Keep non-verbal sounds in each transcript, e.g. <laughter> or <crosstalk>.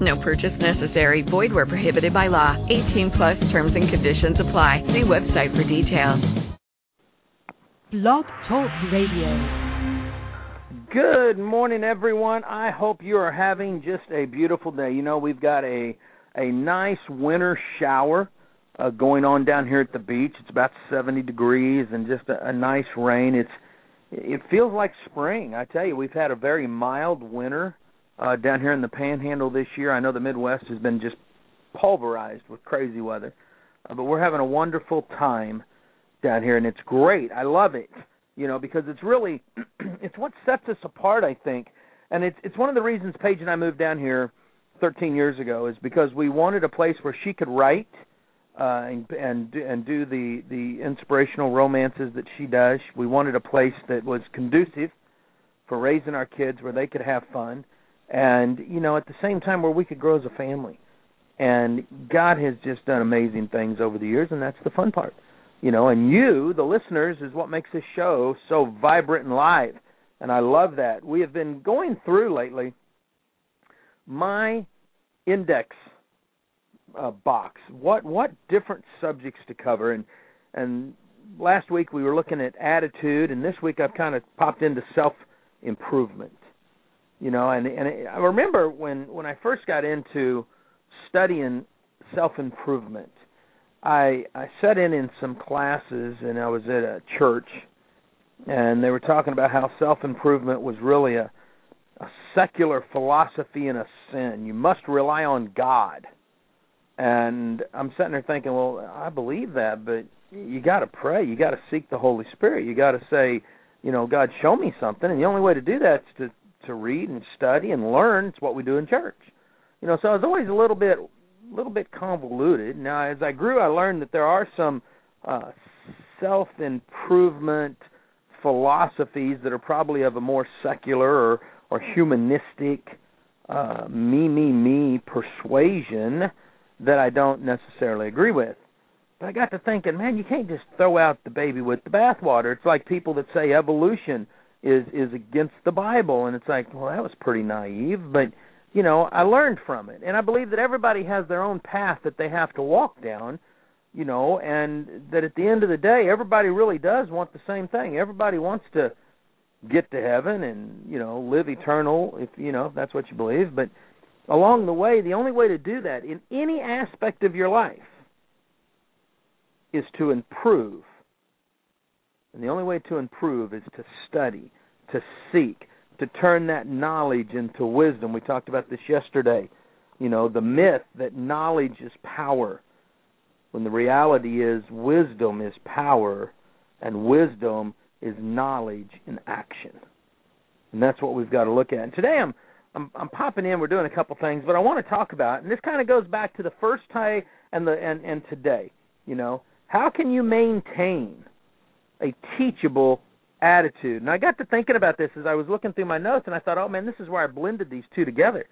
No purchase necessary. Void where prohibited by law. 18 plus terms and conditions apply. See website for details. Blog Talk Radio. Good morning, everyone. I hope you are having just a beautiful day. You know, we've got a a nice winter shower uh, going on down here at the beach. It's about 70 degrees and just a, a nice rain. It's it feels like spring. I tell you, we've had a very mild winter uh, down here in the Panhandle this year. I know the Midwest has been just pulverized with crazy weather, uh, but we're having a wonderful time down here, and it's great. I love it, you know, because it's really <clears throat> it's what sets us apart. I think, and it's it's one of the reasons Paige and I moved down here 13 years ago is because we wanted a place where she could write uh, and and and do the the inspirational romances that she does. We wanted a place that was conducive for raising our kids, where they could have fun, and you know at the same time where we could grow as a family. And God has just done amazing things over the years, and that's the fun part. You know, and you, the listeners, is what makes this show so vibrant and live. And I love that. We have been going through lately my index uh, box. What what different subjects to cover and and last week we were looking at attitude and this week I've kind of popped into self improvement. You know, and and I remember when when I first got into studying self improvement, I I sat in in some classes and I was at a church and they were talking about how self improvement was really a a secular philosophy and a sin. You must rely on God. And I'm sitting there thinking, well, I believe that, but you got to pray. You got to seek the Holy Spirit. You got to say, you know, God, show me something. And the only way to do that is to to read and study and learn. It's what we do in church. You know, so I was always a little bit a little bit convoluted. Now, as I grew, I learned that there are some uh, self improvement philosophies that are probably of a more secular or or humanistic uh, me me me persuasion that I don't necessarily agree with. But I got to thinking, man, you can't just throw out the baby with the bathwater. It's like people that say evolution is is against the Bible, and it's like, well, that was pretty naive. But you know, I learned from it, and I believe that everybody has their own path that they have to walk down. You know, and that at the end of the day, everybody really does want the same thing. Everybody wants to get to heaven and you know live eternal if you know if that's what you believe but along the way the only way to do that in any aspect of your life is to improve and the only way to improve is to study to seek to turn that knowledge into wisdom we talked about this yesterday you know the myth that knowledge is power when the reality is wisdom is power and wisdom is knowledge in action. And that's what we've got to look at. And today I'm I'm, I'm popping in. We're doing a couple things, but I want to talk about, and this kind of goes back to the first time and the and and today. You know, how can you maintain a teachable attitude? And I got to thinking about this as I was looking through my notes, and I thought, oh man, this is where I blended these two together.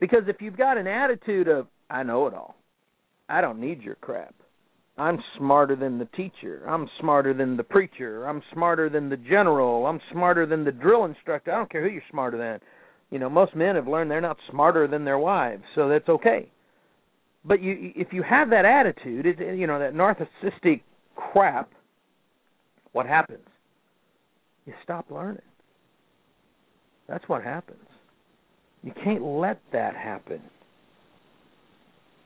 Because if you've got an attitude of I know it all, I don't need your crap, I'm smarter than the teacher. I'm smarter than the preacher. I'm smarter than the general. I'm smarter than the drill instructor. I don't care who you're smarter than. You know, most men have learned they're not smarter than their wives, so that's okay. But you, if you have that attitude, it, you know, that narcissistic crap, what happens? You stop learning. That's what happens. You can't let that happen.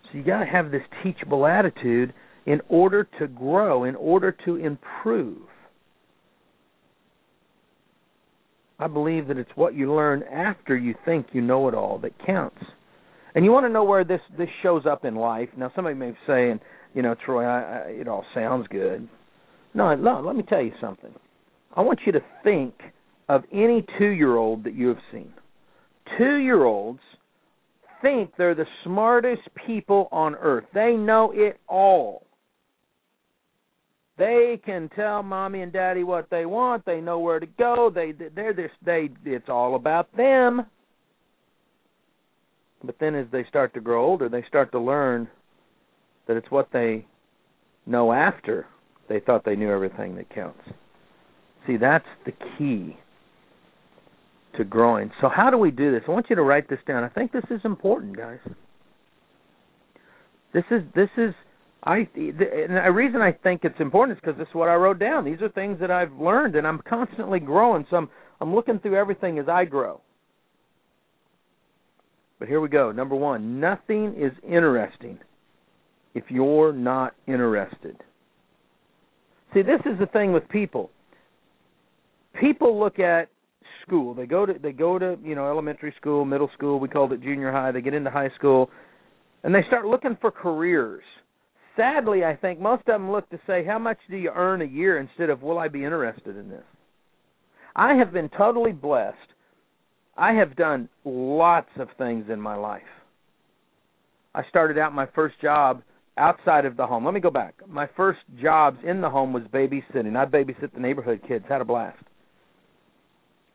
So you got to have this teachable attitude in order to grow, in order to improve. I believe that it's what you learn after you think you know it all that counts. And you want to know where this this shows up in life. Now, somebody may say, "And you know, Troy, I, I, it all sounds good." No, no. Let me tell you something. I want you to think of any two-year-old that you have seen. Two-year-olds think they're the smartest people on earth. They know it all. They can tell mommy and daddy what they want. They know where to go. They they're this they it's all about them. But then as they start to grow older, they start to learn that it's what they know after they thought they knew everything that counts. See, that's the key to growing. So how do we do this? I want you to write this down. I think this is important, guys. This is this is I the, reason I think it's important is because this is what I wrote down. These are things that I've learned, and I'm constantly growing. So I'm I'm looking through everything as I grow. But here we go. Number one, nothing is interesting if you're not interested. See, this is the thing with people. People look at school. They go to they go to you know elementary school, middle school. We called it junior high. They get into high school, and they start looking for careers sadly, I think most of them look to say, how much do you earn a year instead of will I be interested in this? I have been totally blessed. I have done lots of things in my life. I started out my first job outside of the home. Let me go back. My first jobs in the home was babysitting. I babysit the neighborhood kids. Had a blast.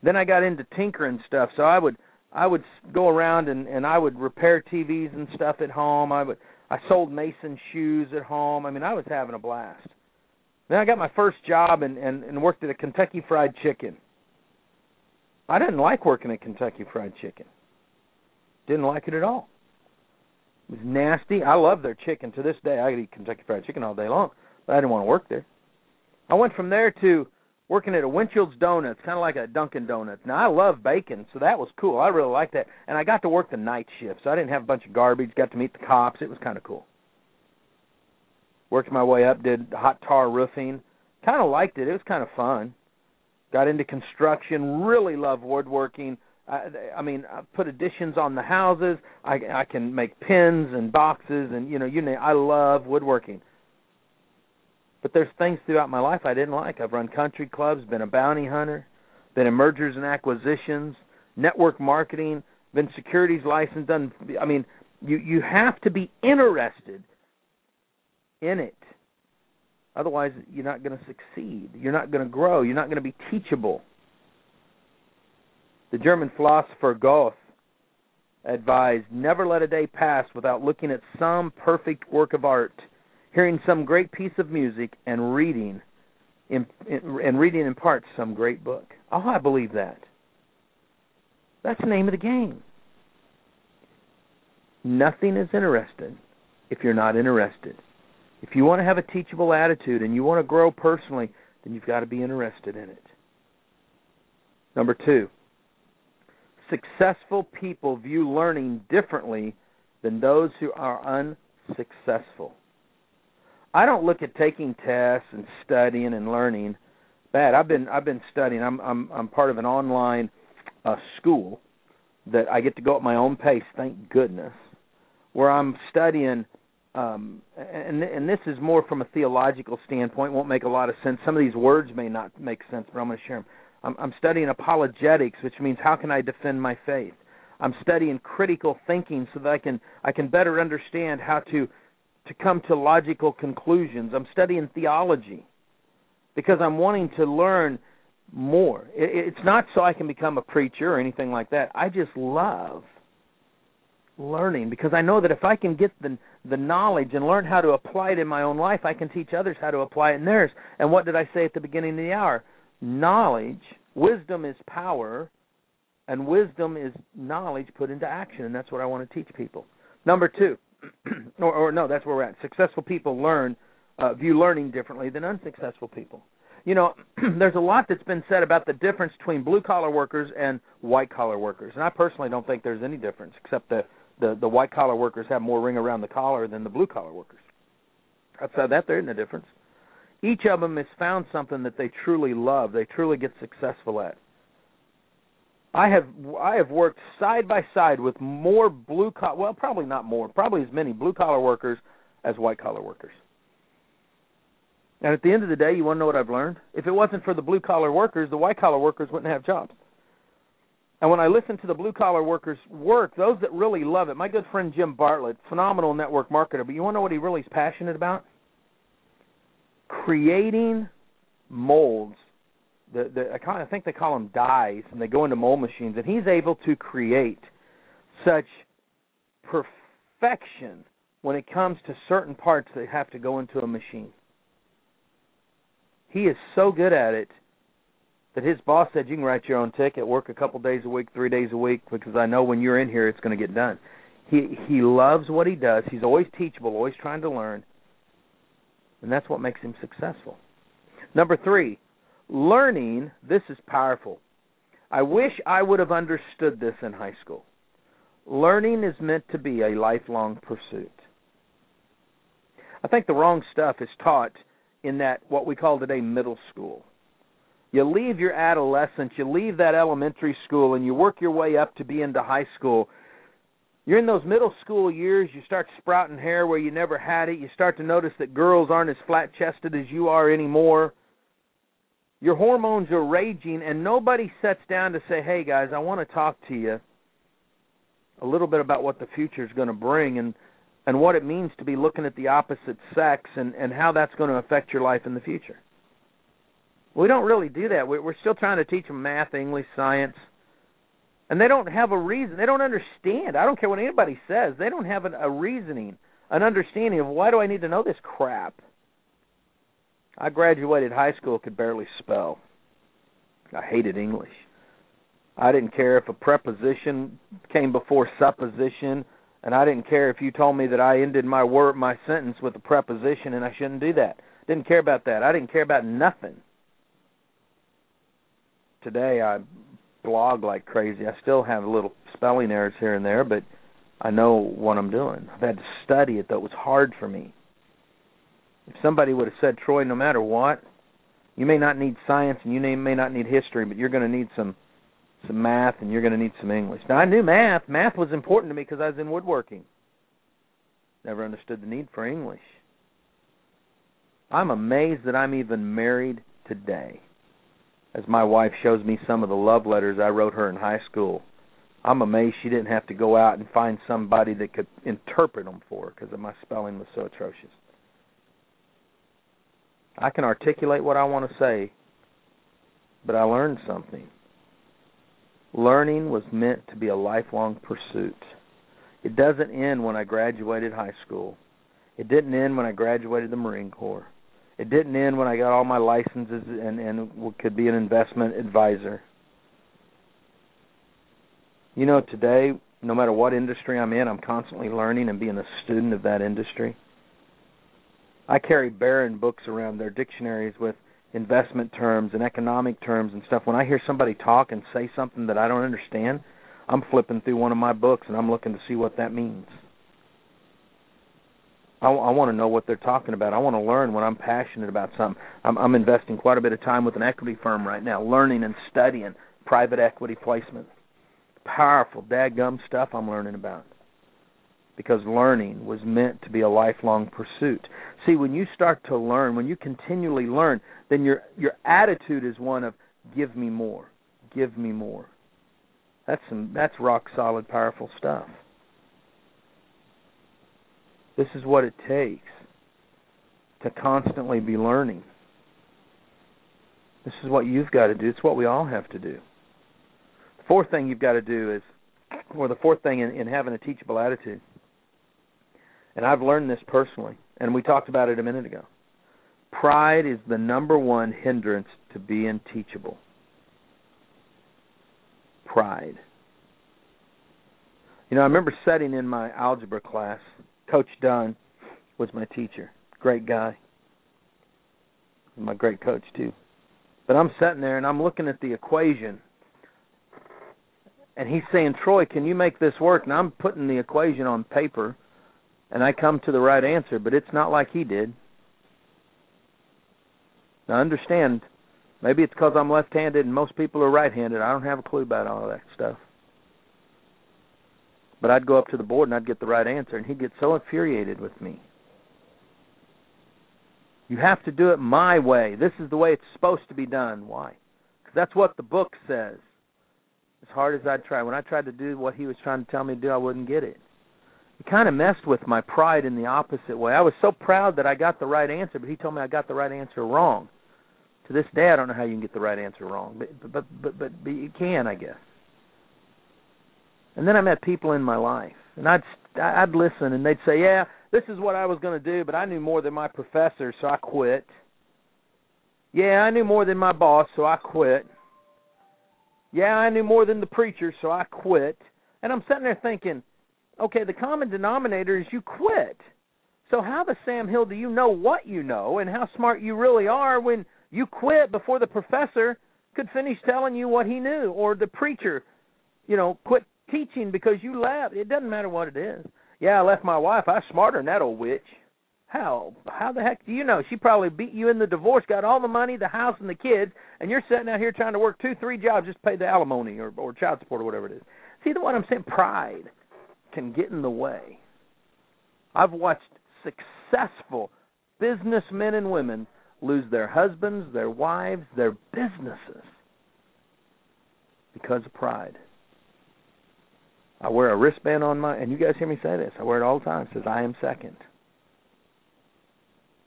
Then I got into tinkering stuff, so I would I would go around and and I would repair TVs and stuff at home. I would I sold Mason shoes at home. I mean, I was having a blast. Then I got my first job and and, and worked at a Kentucky Fried Chicken. I didn't like working at Kentucky Fried Chicken. Didn't like it at all. Was nasty. I love their chicken to this day. I could eat Kentucky Fried Chicken all day long, but I didn't want to work there. I went from there to working at a Winchell's Donuts, kind of like a Dunkin' Donuts. Now I love bacon, so that was cool. I really liked that, and I got to work the night shift, so I didn't have a bunch of garbage. Got to meet the cops. It was kind of cool. Worked my way up, did hot tar roofing. Kind of liked it. It was kind of fun. Got into construction. Really love woodworking. I, I mean, I put additions on the houses. I, I can make pins and boxes, and you know, you know, I love woodworking. But there's things throughout my life I didn't like. I've run country clubs, been a bounty hunter, been in mergers and acquisitions, network marketing, been securities licensed. Done. I mean, you you have to be interested in it. Otherwise, you're not going to succeed. You're not going to grow. You're not going to be teachable. The German philosopher Goethe advised never let a day pass without looking at some perfect work of art hearing some great piece of music and reading in, in, and reading in part some great book. Oh, I believe that. That's the name of the game. Nothing is interesting if you're not interested. If you want to have a teachable attitude and you want to grow personally, then you've got to be interested in it. Number two, successful people view learning differently than those who are unsuccessful. I don't look at taking tests and studying and learning bad. I've been I've been studying. I'm I'm I'm part of an online uh school that I get to go at my own pace, thank goodness. Where I'm studying um and and this is more from a theological standpoint, won't make a lot of sense. Some of these words may not make sense, but I'm going to share them. I'm I'm studying apologetics, which means how can I defend my faith? I'm studying critical thinking so that I can I can better understand how to to come to logical conclusions. I'm studying theology because I'm wanting to learn more. It's not so I can become a preacher or anything like that. I just love learning because I know that if I can get the the knowledge and learn how to apply it in my own life, I can teach others how to apply it in theirs. And what did I say at the beginning of the hour? Knowledge, wisdom is power, and wisdom is knowledge put into action, and that's what I want to teach people. Number 2, <clears throat> or, or no, that's where we're at. Successful people learn uh, view learning differently than unsuccessful people. You know, <clears throat> there's a lot that's been said about the difference between blue collar workers and white collar workers, and I personally don't think there's any difference, except the the, the white collar workers have more ring around the collar than the blue collar workers. Outside that, there isn't a difference. Each of them has found something that they truly love, they truly get successful at. I have I have worked side by side with more blue collar well probably not more probably as many blue collar workers as white collar workers. And at the end of the day, you want to know what I've learned? If it wasn't for the blue collar workers, the white collar workers wouldn't have jobs. And when I listen to the blue collar workers work, those that really love it, my good friend Jim Bartlett, phenomenal network marketer, but you want to know what he really is passionate about? Creating molds. The, the I, think they call them dies, and they go into mold machines, and he's able to create such perfection when it comes to certain parts that have to go into a machine. He is so good at it that his boss said you can write your own ticket, work a couple days a week, three days a week, because I know when you're in here it's going to get done. He he loves what he does. He's always teachable, always trying to learn, and that's what makes him successful. Number three, learning. This is powerful. I wish I would have understood this in high school. Learning is meant to be a lifelong pursuit. I think the wrong stuff is taught in that what we call today middle school. You leave your adolescence, you leave that elementary school, and you work your way up to be into high school. You're in those middle school years, you start sprouting hair where you never had it. You start to notice that girls aren't as flat chested as you are anymore. Your hormones are raging, and nobody sets down to say, Hey, guys, I want to talk to you a little bit about what the future is going to bring and and what it means to be looking at the opposite sex and and how that's going to affect your life in the future. We don't really do that. We're still trying to teach them math, English, science, and they don't have a reason. They don't understand. I don't care what anybody says. They don't have an, a reasoning, an understanding of why do I need to know this crap. I graduated high school, could barely spell. I hated English. I didn't care if a preposition came before supposition, and I didn't care if you told me that I ended my word, my sentence with a preposition, and I shouldn't do that. Didn't care about that. I didn't care about nothing today I blog like crazy. I still have a little spelling errors here and there, but I know what I'm doing. I've had to study it though. It was hard for me. If somebody would have said, Troy, no matter what, you may not need science and you may not need history, but you're going to need some some math and you're going to need some English. Now I knew math. Math was important to me because I was in woodworking. Never understood the need for English. I'm amazed that I'm even married today as my wife shows me some of the love letters I wrote her in high school. I'm amazed she didn't have to go out and find somebody that could interpret them for her because my spelling was so atrocious. I can articulate what I want to say, but I learned something. Learning was meant to be a lifelong pursuit. It doesn't end when I graduated high school. It didn't end when I graduated the Marine Corps. It didn't end when I got all my licenses and and could be an investment advisor. You know, today, no matter what industry I'm in, I'm constantly learning and being a student of that industry. I carry Barron books around, their dictionaries with investment terms and economic terms and stuff. When I hear somebody talk and say something that I don't understand, I'm flipping through one of my books and I'm looking to see what that means. I, I want to know what they're talking about. I want to learn when I'm passionate about something. I'm, I'm investing quite a bit of time with an equity firm right now, learning and studying private equity placement. Powerful, dadgum stuff I'm learning about. Because learning was meant to be a lifelong pursuit. See, when you start to learn, when you continually learn, then your your attitude is one of give me more, give me more. That's some that's rock solid, powerful stuff. This is what it takes to constantly be learning. This is what you've got to do. It's what we all have to do. The fourth thing you've got to do is, or the fourth thing in, in having a teachable attitude, and I've learned this personally, and we talked about it a minute ago. Pride is the number one hindrance to being teachable. Pride. You know, I remember sitting in my algebra class Coach Dunn was my teacher. Great guy. My great coach too. But I'm sitting there and I'm looking at the equation. And he's saying, "Troy, can you make this work?" And I'm putting the equation on paper and I come to the right answer, but it's not like he did. Now understand, maybe it's because I'm left-handed and most people are right-handed. I don't have a clue about all that stuff. But I'd go up to the board and I'd get the right answer, and he'd get so infuriated with me. You have to do it my way. This is the way it's supposed to be done. Why? Because that's what the book says. As hard as I'd try, when I tried to do what he was trying to tell me to do, I wouldn't get it. He kind of messed with my pride in the opposite way. I was so proud that I got the right answer, but he told me I got the right answer wrong. To this day, I don't know how you can get the right answer wrong, but but but but, but you can, I guess. And then I met people in my life, and I'd I'd listen, and they'd say, "Yeah, this is what I was going to do, but I knew more than my professor, so I quit." Yeah, I knew more than my boss, so I quit. Yeah, I knew more than the preacher, so I quit. And I'm sitting there thinking, okay, the common denominator is you quit. So how the Sam Hill do you know what you know and how smart you really are when you quit before the professor could finish telling you what he knew or the preacher, you know, quit teaching because you left. It doesn't matter what it is. Yeah, I left my wife. I was smarter than that old witch. How? How the heck do you know? She probably beat you in the divorce, got all the money, the house, and the kids, and you're sitting out here trying to work two, three jobs just to pay the alimony or, or child support or whatever it is. See the what I'm saying? Pride can get in the way. I've watched successful businessmen and women lose their husbands, their wives, their businesses because of pride. I wear a wristband on my, and you guys hear me say this. I wear it all the time. It says I am second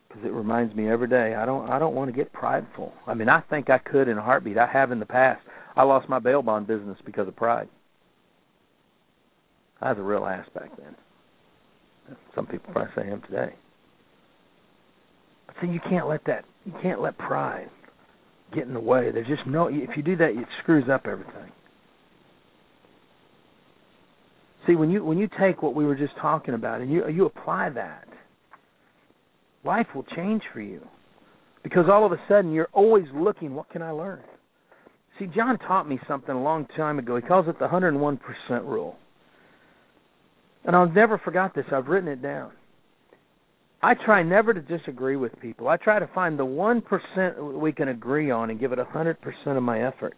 because it reminds me every day. I don't I don't want to get prideful. I mean, I think I could in a heartbeat. I have in the past. I lost my bail bond business because of pride. I was a real ass back then. Some people probably say I am today. But see, you can't let that. You can't let pride get in the way. There's just no. If you do that, it screws up everything. See, when you when you take what we were just talking about and you you apply that life will change for you. Because all of a sudden you're always looking what can i learn? See john taught me something a long time ago. He calls it the 101% rule. And i'll never forgot this. I've written it down. I try never to disagree with people. I try to find the 1% we can agree on and give it 100% of my effort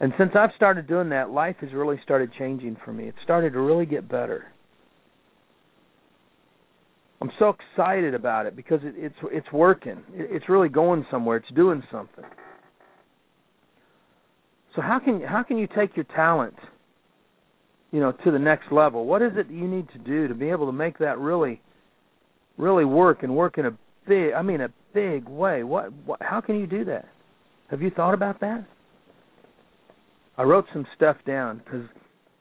and since i've started doing that life has really started changing for me it started to really get better I'm so excited about it because it, it's it's working. It, it's really going somewhere. It's doing something. So how can how can you take your talent, you know, to the next level? What is it you need to do to be able to make that really, really work and work in a big, I mean, a big way? What, what how can you do that? Have you thought about that? I wrote some stuff down because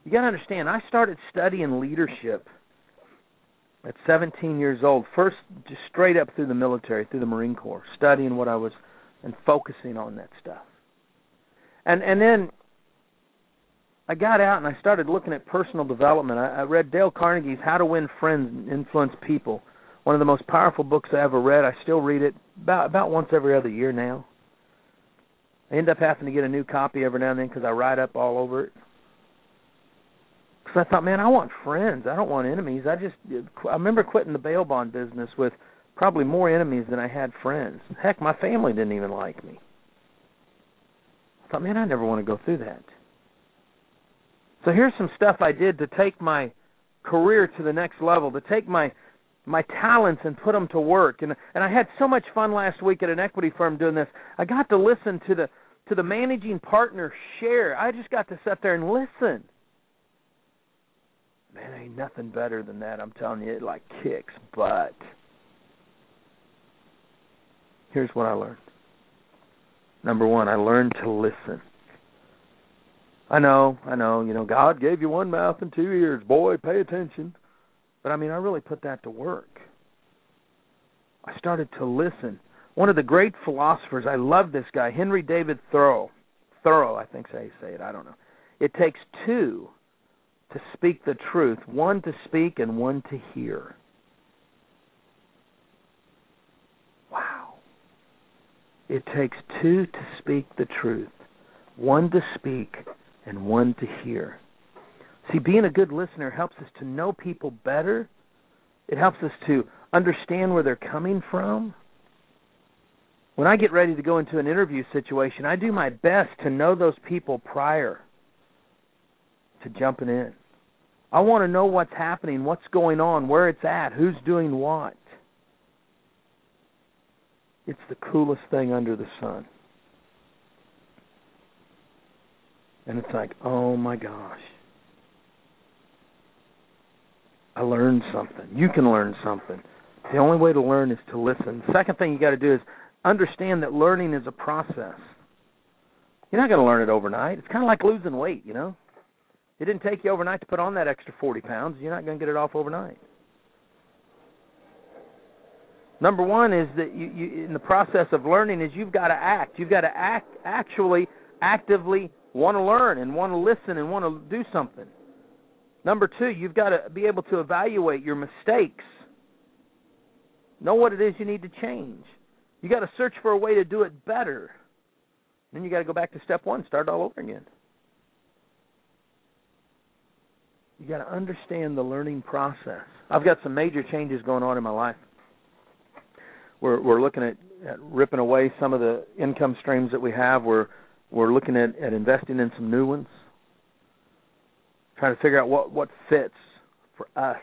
you got to understand. I started studying leadership at 17 years old, first just straight up through the military, through the Marine Corps, studying what I was and focusing on that stuff. And and then I got out and I started looking at personal development. I, I read Dale Carnegie's How to Win Friends and Influence People, one of the most powerful books I ever read. I still read it about about once every other year now. I end up having to get a new copy every now and then because I write up all over it. Because I thought, man, I want friends. I don't want enemies. I just uh, I remember quitting the bail bond business with probably more enemies than I had friends. Heck, my family didn't even like me. I thought, man, I never want to go through that. So here's some stuff I did to take my career to the next level, to take my my talents and put them to work. And and I had so much fun last week at an equity firm doing this. I got to listen to the to the managing partner share. I just got to sit there and listen man, ain't nothing better than that. I'm telling you, it like kicks butt. Here's what I learned. Number one, I learned to listen. I know, I know, you know, God gave you one mouth and two ears. Boy, pay attention. But I mean, I really put that to work. I started to listen. One of the great philosophers, I love this guy, Henry David Thoreau. Thoreau, I think how you say it. I don't know. It takes two to speak the truth, one to speak and one to hear. Wow. It takes two to speak the truth, one to speak and one to hear. See, being a good listener helps us to know people better. It helps us to understand where they're coming from. When I get ready to go into an interview situation, I do my best to know those people prior to jumping in. I want to know what's happening, what's going on, where it's at, who's doing what. It's the coolest thing under the sun. And it's like, oh my gosh. I learned something. You can learn something. The only way to learn is to listen. Second thing you got to do is understand that learning is a process. You're not going to learn it overnight. It's kind of like losing weight, you know. It didn't take you overnight to put on that extra 40 pounds. You're not going to get it off overnight. Number one is that you, you in the process of learning is you've got to act. You've got to act actually actively want to learn and want to listen and want to do something. Number two, you've got to be able to evaluate your mistakes. Know what it is you need to change. You got to search for a way to do it better. Then you got to go back to step one, start all over again. You got to understand the learning process. I've got some major changes going on in my life. We're we're looking at, at ripping away some of the income streams that we have. We're we're looking at, at investing in some new ones. Trying to figure out what what fits for us.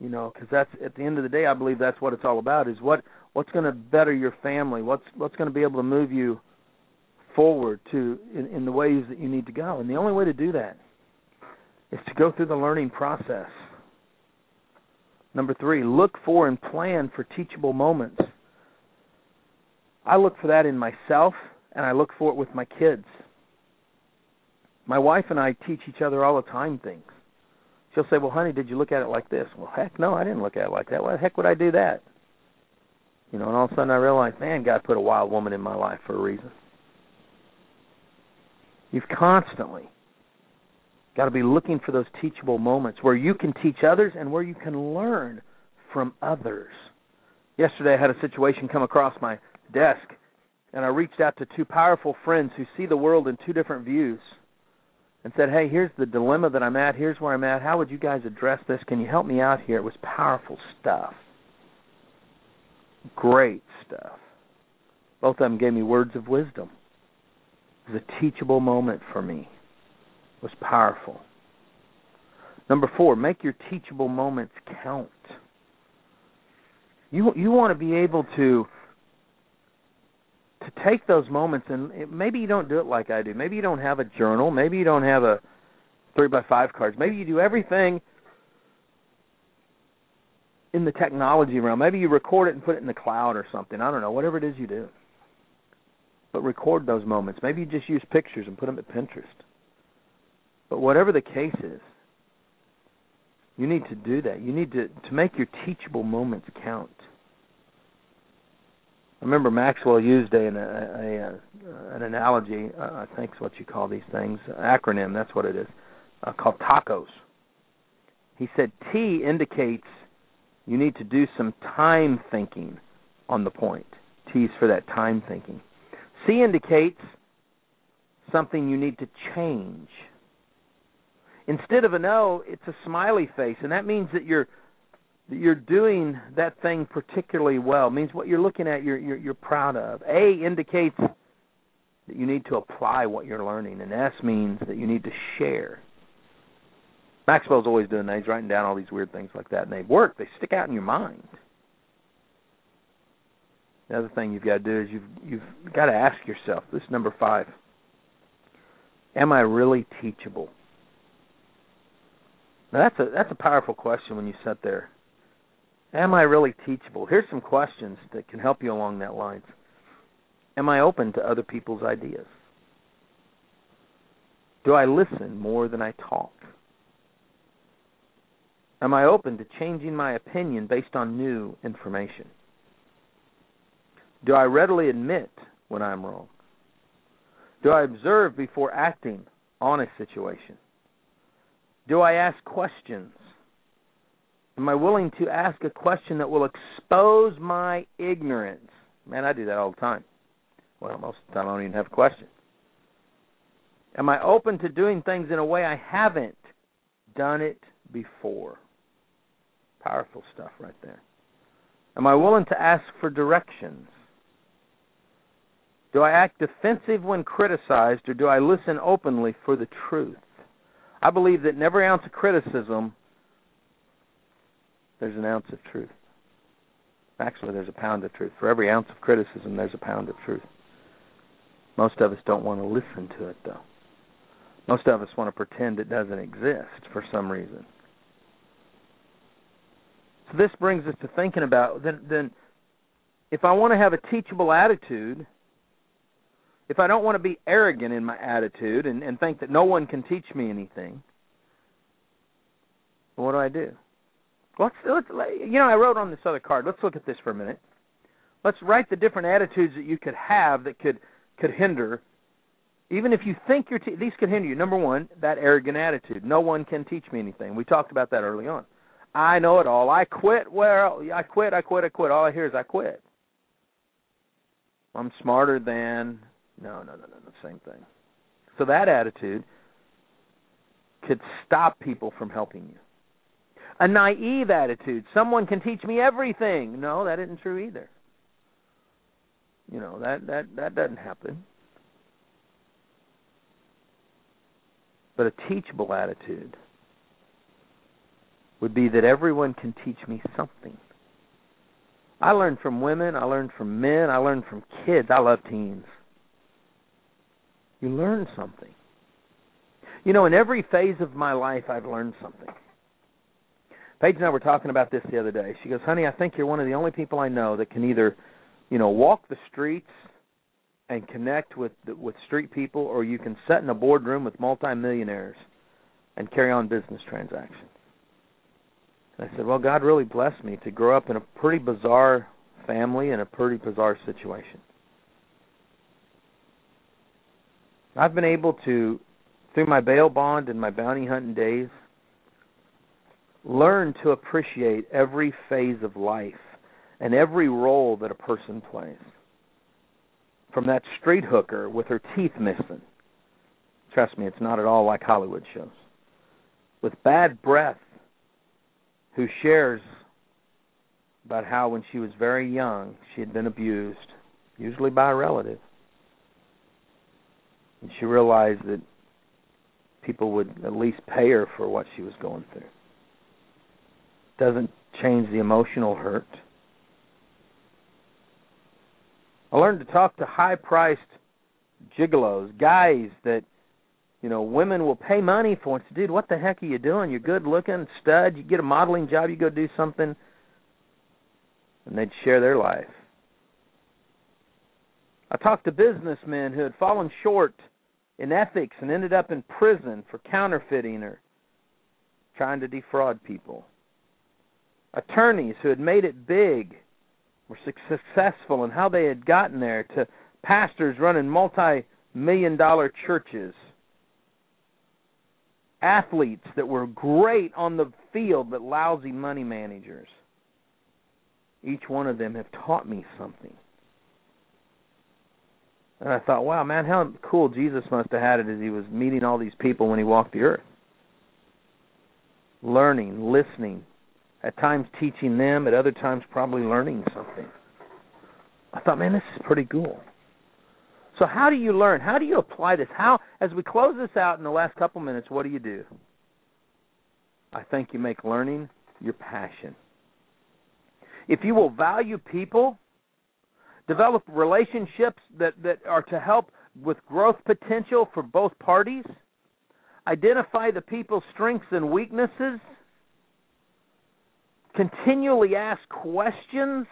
You know, because that's at the end of the day, I believe that's what it's all about. Is what what's going to better your family? What's what's going to be able to move you forward to in, in the ways that you need to go? And the only way to do that is to go through the learning process. Number three, look for and plan for teachable moments. I look for that in myself, and I look for it with my kids. My wife and I teach each other all the time things. She'll say, "Well, honey, did you look at it like this?" Well, heck, no, I didn't look at it like that. Why the heck would I do that? You know, and all of a sudden I realize, man, God put a wild woman in my life for a reason. You've constantly got to be looking for those teachable moments where you can teach others and where you can learn from others. Yesterday I had a situation come across my desk and I reached out to two powerful friends who see the world in two different views and said, "Hey, here's the dilemma that I'm at. Here's where I'm at. How would you guys address this? Can you help me out here?" It was powerful stuff. Great stuff. Both of them gave me words of wisdom. It was a teachable moment for me It was powerful. Number four, make your teachable moments count. You you want to be able to to take those moments and maybe you don't do it like I do. Maybe you don't have a journal. Maybe you don't have a three by five cards. Maybe you do everything in the technology realm. Maybe you record it and put it in the cloud or something. I don't know. Whatever it is you do. But record those moments. Maybe you just use pictures and put them at Pinterest. But whatever the case is, you need to do that. You need to to make your teachable moments count. Remember Maxwell used a, a, a an analogy. Uh, I think is what you call these things. Acronym. That's what it is. Uh, called tacos. He said T indicates you need to do some time thinking on the point. T is for that time thinking. C indicates something you need to change Instead of an O, it's a smiley face, and that means that you're you're doing that thing particularly well. Means what you're looking at, you're, you're you're proud of. A indicates that you need to apply what you're learning, and S means that you need to share. Maxwell's always doing that. He's writing down all these weird things like that, and they work. They stick out in your mind. The other thing you've got to do is you've you've got to ask yourself. This is number five. Am I really teachable? Now that's a that's a powerful question when you sit there. Am I really teachable? Here's some questions that can help you along that lines. Am I open to other people's ideas? Do I listen more than I talk? Am I open to changing my opinion based on new information? Do I readily admit when I'm wrong? Do I observe before acting on a situation? Do I ask questions? Am I willing to ask a question that will expose my ignorance? Man, I do that all the time. Well, most of the time I don't even have a question. Am I open to doing things in a way I haven't done it before? Powerful stuff right there. Am I willing to ask for directions? Do I act defensive when criticized, or do I listen openly for the truth? I believe that in every ounce of criticism, there's an ounce of truth. Actually, there's a pound of truth. For every ounce of criticism, there's a pound of truth. Most of us don't want to listen to it, though. Most of us want to pretend it doesn't exist for some reason. So this brings us to thinking about then then if I want to have a teachable attitude, if I don't want to be arrogant in my attitude and, and think that no one can teach me anything, what do I do? Let's, let's you know I wrote on this other card. Let's look at this for a minute. Let's write the different attitudes that you could have that could could hinder even if you think you're te- these could hinder you. Number one, that arrogant attitude. No one can teach me anything. We talked about that early on. I know it all. I quit. Well, I quit. I quit. I quit. All I hear is I quit. I'm smarter than. No, no, no, no. The same thing. So that attitude could stop people from helping you. A naive attitude. Someone can teach me everything. No, that isn't true either. You know that that that doesn't happen. But a teachable attitude would be that everyone can teach me something. I learn from women, I learn from men, I learn from kids. I love teens. You learn something. You know, in every phase of my life, I've learned something. Paige and I were talking about this the other day. She goes, "Honey, I think you're one of the only people I know that can either, you know, walk the streets and connect with with street people, or you can sit in a boardroom with multimillionaires and carry on business transactions." And I said, "Well, God really blessed me to grow up in a pretty bizarre family in a pretty bizarre situation. I've been able to, through my bail bond and my bounty hunting days, learn to appreciate every phase of life and every role that a person plays. From that street hooker with her teeth missing. Trust me, it's not at all like Hollywood shows. With bad breath, who shares about how when she was very young she had been abused, usually by a relative. And she realized that people would at least pay her for what she was going through. Doesn't change the emotional hurt. I learned to talk to high priced gigolos, guys that you know, women will pay money for it. Dude, what the heck are you doing? You're good looking, stud, you get a modeling job, you go do something and they'd share their life. I talked to businessmen who had fallen short in ethics and ended up in prison for counterfeiting or trying to defraud people. Attorneys who had made it big, were successful in how they had gotten there, to pastors running multi million dollar churches. Athletes that were great on the field but lousy money managers. Each one of them have taught me something. And I thought, wow, man, how cool Jesus must have had it as he was meeting all these people when he walked the earth. Learning, listening, at times teaching them, at other times probably learning something. I thought, man, this is pretty cool. So how do you learn? How do you apply this? How as we close this out in the last couple minutes, what do you do? I think you make learning your passion. If you will value people, develop relationships that, that are to help with growth potential for both parties, identify the people's strengths and weaknesses, continually ask questions,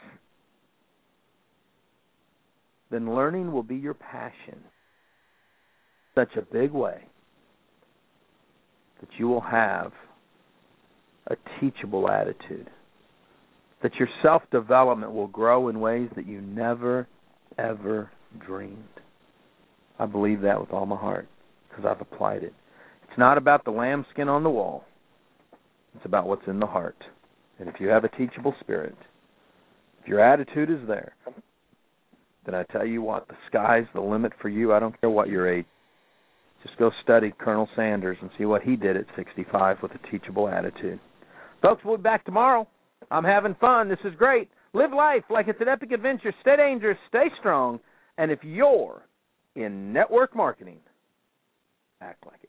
then learning will be your passion. Such a big way that you will have a teachable attitude that your self development will grow in ways that you never, ever dreamed. I believe that with all my heart because I've applied it. It's not about the lambskin on the wall, it's about what's in the heart. And if you have a teachable spirit, if your attitude is there, then I tell you what, the sky's the limit for you. I don't care what your age. Just go study Colonel Sanders and see what he did at 65 with a teachable attitude. Folks, we'll be back tomorrow. I'm having fun. This is great. Live life like it's an epic adventure. Stay dangerous, stay strong, and if you're in network marketing, act like it.